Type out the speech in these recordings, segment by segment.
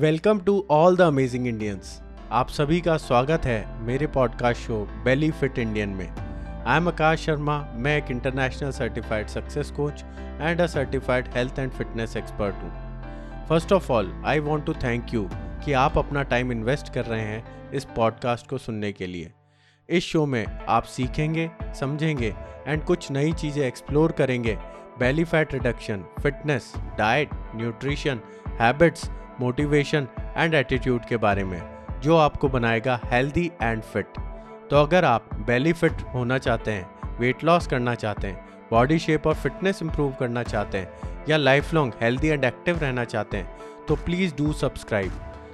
Welcome to all the amazing Indians. आप सभी का स्वागत है मेरे podcast show belly fit Indian में। आई एम आकाश शर्मा, मैं एक international certified success coach and a certified health and fitness expert हूँ। First of all I want to thank you कि आप अपना टाइम इन्वेस्ट कर रहे हैं इस पॉडकास्ट को सुनने के लिए। इस शो में आप सीखेंगे, समझेंगे एंड कुछ नई चीज़ें एक्सप्लोर करेंगे। Belly fat reduction fitness diet nutrition habits motivation and attitude के बारे में, जो आपको बनाएगा हेल्दी एंड फिट तो अगर आप बेली फिट होना चाहते हैं वेट लॉस करना चाहते हैं बॉडी शेप और फिटनेस इंप्रूव करना चाहते हैं, या life long healthy and active रहना चाहते हैं तो प्लीज़ डू सब्सक्राइब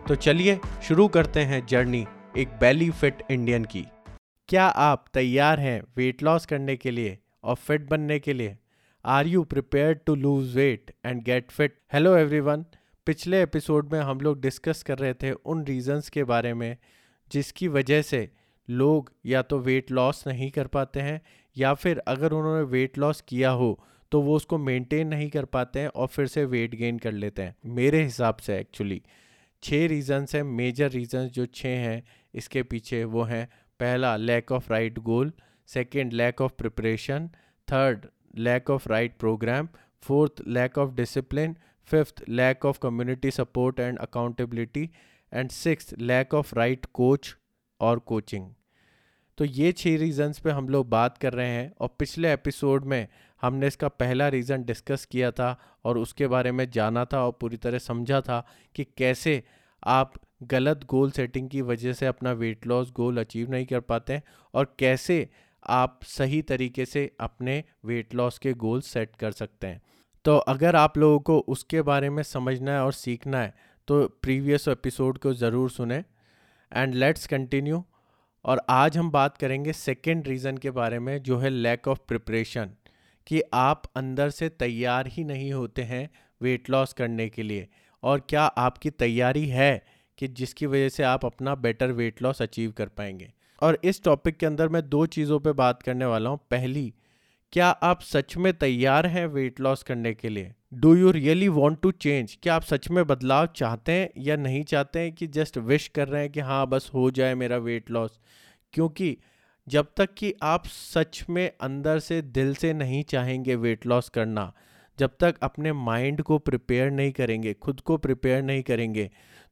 तो चलिए शुरू करते हैं जर्नी एक बेली फिट इंडियन की. क्या आप तैयार हैं वेट लॉस करने के लिए और फिट बनने के लिए? Are you prepare to lose weight and get fit hello everyone पिछले एपिसोड में हम लोग डिस्कस कर रहे थे उन रीज़न्स के बारे में, जिसकी वजह से लोग या तो वेट लॉस नहीं कर पाते हैं, या फिर अगर उन्होंने वेट लॉस किया हो तो वो उसको मेंटेन नहीं कर पाते हैं और फिर से वेट गेन कर लेते हैं। मेरे हिसाब से एक्चुअली छः रीज़न्स हैं मेजर रीज़न्स जो छः हैं, इसके पीछे वो हैं। पहला lack of right goal second lack of preparation third lack of right program fourth lack of discipline fifth, lack of community support and accountability. And six lack of right coach और coaching तो ये छः reasons पे हम लोग बात कर रहे हैं और पिछले एपिसोड में हमने इसका पहला रीज़न डिस्कस किया था और उसके बारे में जाना था और पूरी तरह समझा था कि कैसे आप गलत गोल सेटिंग की वजह से अपना वेट लॉस गोल अचीव नहीं कर पाते हैं और कैसे आप सही तरीके से अपने वेट लॉस के गोल सेट कर सकते हैं। तो अगर आप लोगों को उसके बारे में समझना है और सीखना है तो प्रीवियस एपिसोड को ज़रूर सुने। And let's continue. और आज हम बात करेंगे सेकेंड रीज़न के बारे में, जो है लैक ऑफ़ प्रिपरेशन, कि आप अंदर से तैयार ही नहीं होते हैं वेट लॉस करने के लिए। और क्या आपकी तैयारी है कि जिसकी वजह से आप अपना बेटर वेट लॉस अचीव कर पाएँगे? और इस टॉपिक के अंदर मैं दो चीज़ों पे बात करने वाला हूँ। पहली क्या आप सच में तैयार हैं वेट लॉस करने के लिए? Do you really want to change क्या आप सच में बदलाव चाहते हैं या नहीं चाहते हैं कि जस्ट विश कर रहे हैं कि हाँ बस हो जाए मेरा वेट लॉस क्योंकि जब तक कि आप सच में अंदर से दिल से नहीं चाहेंगे वेट लॉस करना, जब तक अपने माइंड को प्रिपेयर नहीं करेंगे, खुद को प्रिपेयर नहीं करेंगे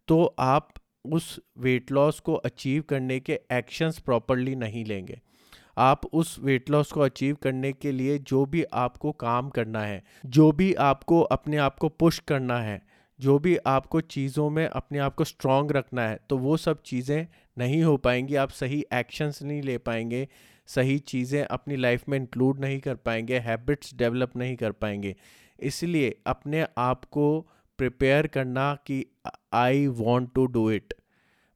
तो आप उस वेट लॉस को अचीव करने के एक्शंस प्रॉपरली नहीं लेंगे। आप उस वेट लॉस को अचीव करने के लिए जो भी आपको काम करना है, जो भी आपको अपने आप को पुश करना है, जो भी आपको चीज़ों में अपने आप को स्ट्रॉन्ग रखना है तो वो सब चीज़ें नहीं हो पाएँगी। आप सही एक्शंस नहीं ले पाएँगे, सही चीज़ें अपनी लाइफ में इंक्लूड नहीं कर पाएँगे हैबिट्स डेवलप नहीं कर पाएँगे। इसलिए अपने आप को प्रिपेयर करना कि I want to do it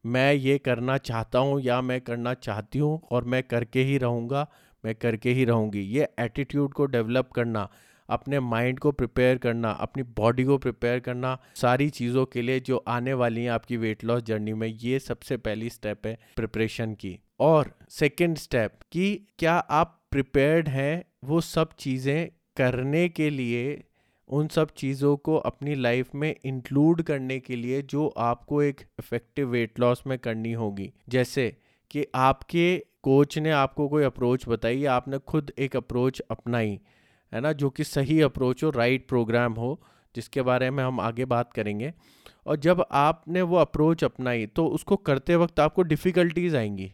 मैं ये करना चाहता हूँ या मैं करना चाहती हूँ और मैं करके ही रहूँगा, मैं करके ही रहूँगी। ये एटीट्यूड को डेवलप करना, अपने माइंड को प्रिपेयर करना, अपनी बॉडी को प्रिपेयर करना, सारी चीज़ों के लिए जो आने वाली हैं आपकी वेट लॉस जर्नी में, ये सबसे पहली स्टेप है प्रिपरेशन की। और सेकेंड स्टेप कि क्या आप प्रिपेयर्ड हैं वो सब चीज़ें करने के लिए उन सब चीज़ों को अपनी लाइफ में इंक्लूड करने के लिए जो आपको एक इफ़ेक्टिव वेट लॉस में करनी होगी। जैसे कि आपके कोच ने आपको कोई अप्रोच बताई, आपने खुद एक अप्रोच अपनाई, है ना, जो कि सही अप्रोच हो राइट प्रोग्राम हो, जिसके बारे में हम आगे बात करेंगे। और जब आपने वो अप्रोच अपनाई तो उसको करते वक्त आपको डिफ़िकल्टीज आएँगी।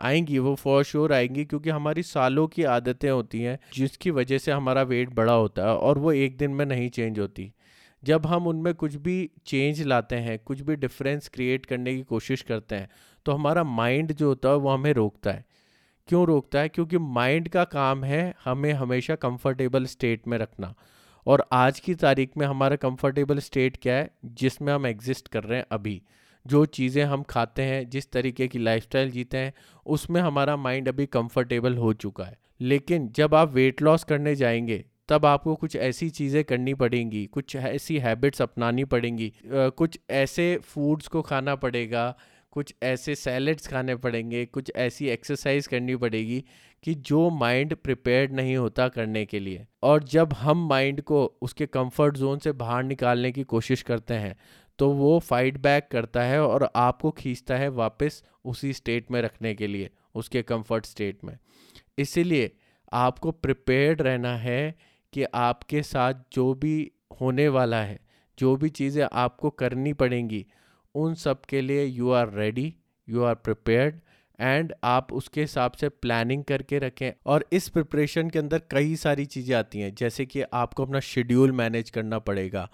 आएँगी, वो फॉर श्योर आएँगी क्योंकि हमारी सालों की आदतें होती हैं, जिसकी वजह से हमारा वेट बड़ा होता है और वो एक दिन में नहीं चेंज होती। जब हम उनमें कुछ भी चेंज लाते हैं, कुछ भी डिफरेंस क्रिएट करने की कोशिश करते हैं तो हमारा माइंड जो होता है वो हमें रोकता है। क्यों रोकता है? क्योंकि माइंड का काम है हमें हमेशा कंफर्टेबल स्टेट में रखना। और आज की तारीख में हमारा कंफर्टेबल स्टेट क्या है? जिसमें हम एग्जिस्ट कर रहे हैं अभी। जो चीज़ें हम खाते हैं, जिस तरीके की लाइफस्टाइल जीते हैं, उसमें हमारा माइंड अभी कंफर्टेबल हो चुका है। लेकिन जब आप वेट लॉस करने जाएँगे, तब आपको कुछ ऐसी चीज़ें करनी पड़ेंगी, कुछ ऐसी हैबिट्स अपनानी पड़ेंगी। कुछ ऐसे फूड्स को खाना पड़ेगा, कुछ ऐसे सैलड्स खाने पड़ेंगे, कुछ ऐसी एक्सरसाइज करनी पड़ेगी कि जो माइंड प्रिपेयर्ड नहीं होता करने के लिए। और जब हम माइंड को उसके कंफर्ट जोन से बाहर निकालने की कोशिश करते हैं तो वो फाइट बैक करता है और आपको खींचता है वापस उसी स्टेट में रखने के लिए, उसके कंफर्ट स्टेट में। इसीलिए आपको प्रिपेयर्ड रहना है कि आपके साथ जो भी होने वाला है, जो भी चीज़ें आपको करनी पड़ेंगी, उन सब के लिए you are ready you are prepared and आप उसके हिसाब से प्लानिंग करके रखें। और इस प्रिपरेशन के अंदर कई सारी चीज़ें आती हैं, जैसे कि आपको अपना शेड्यूल मैनेज करना पड़ेगा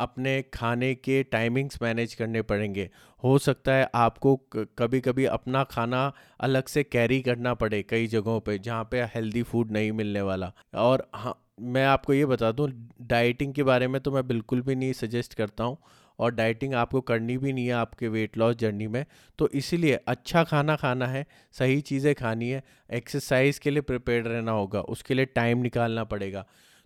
अपने खाने के टाइमिंग्स मैनेज करने पड़ेंगे। हो सकता है आपको कभी कभी अपना खाना अलग से कैरी करना पड़े कई जगहों पे जहाँ पे हेल्दी फ़ूड नहीं मिलने वाला। और हाँ मैं आपको ये बता दूँ डाइटिंग के बारे में तो मैं बिल्कुल भी नहीं सजेस्ट करता हूँ और डाइटिंग आपको करनी भी नहीं है आपके वेट लॉस जर्नी में। तो इसीलिए अच्छा खाना खाना है, सही चीज़ें खानी है एक्सरसाइज के लिए प्रिपेयर रहना होगा, उसके लिए टाइम निकालना पड़ेगा।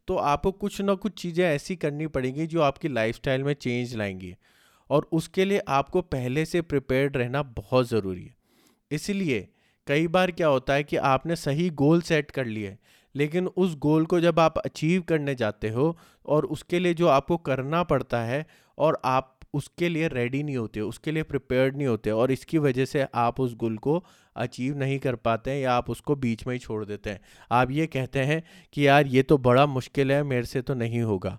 तो आपको कुछ ना कुछ चीज़ें ऐसी करनी पड़ेंगी जो आपकी लाइफ में चेंज लाएँगी। और उसके लिए आपको पहले से प्रिपेयर्ड रहना बहुत ज़रूरी है। इसलिए कई बार क्या होता है कि आपने सही गोल सेट कर लिए, लेकिन उस गोल को जब आप अचीव करने जाते हो और उसके लिए जो आपको करना पड़ता है और आप उसके लिए रेडी नहीं होते, उसके लिए प्रिपेयर्ड नहीं होते और इसकी वजह से आप उस गोल को अचीव नहीं कर पाते हैं या आप उसको बीच में ही छोड़ देते हैं। आप ये कहते हैं कि यार ये तो बड़ा मुश्किल है, मेरे से तो नहीं होगा।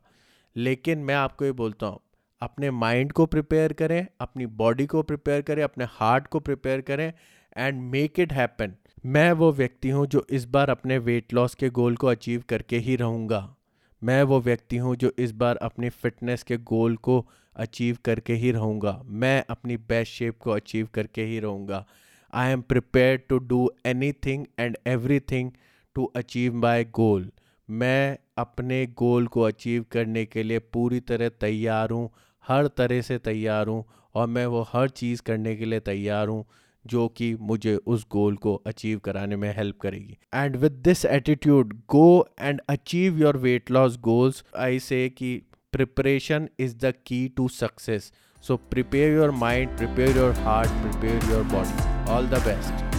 लेकिन मैं आपको ये बोलता हूँ, अपने माइंड को प्रिपेयर करें, अपनी बॉडी को प्रिपेयर करें, अपने हार्ट को प्रिपेयर करें एंड मेक इट हैपन मैं वो व्यक्ति हूँ जो इस बार अपने वेट लॉस के गोल को अचीव करके ही रहूँगा। मैं वो व्यक्ति हूँ जो इस बार अपनी फिटनेस के गोल को अचीव करके ही रहूँगा। मैं अपनी बेस्ट शेप को अचीव करके ही रहूँगा। I am prepare to do anything and everything to achieve my goal मैं अपने गोल को अचीव करने के लिए पूरी तरह तैयार हूँ, हर तरह से तैयार हूँ और मैं वो हर चीज़ करने के लिए तैयार हूँ जो कि मुझे उस गोल को अचीव कराने में हेल्प करेगी। And with this attitude go and achieve your weight loss goals I say कि preparation is the key to success. So prepare your mind, prepare your heart, prepare your body. All the best.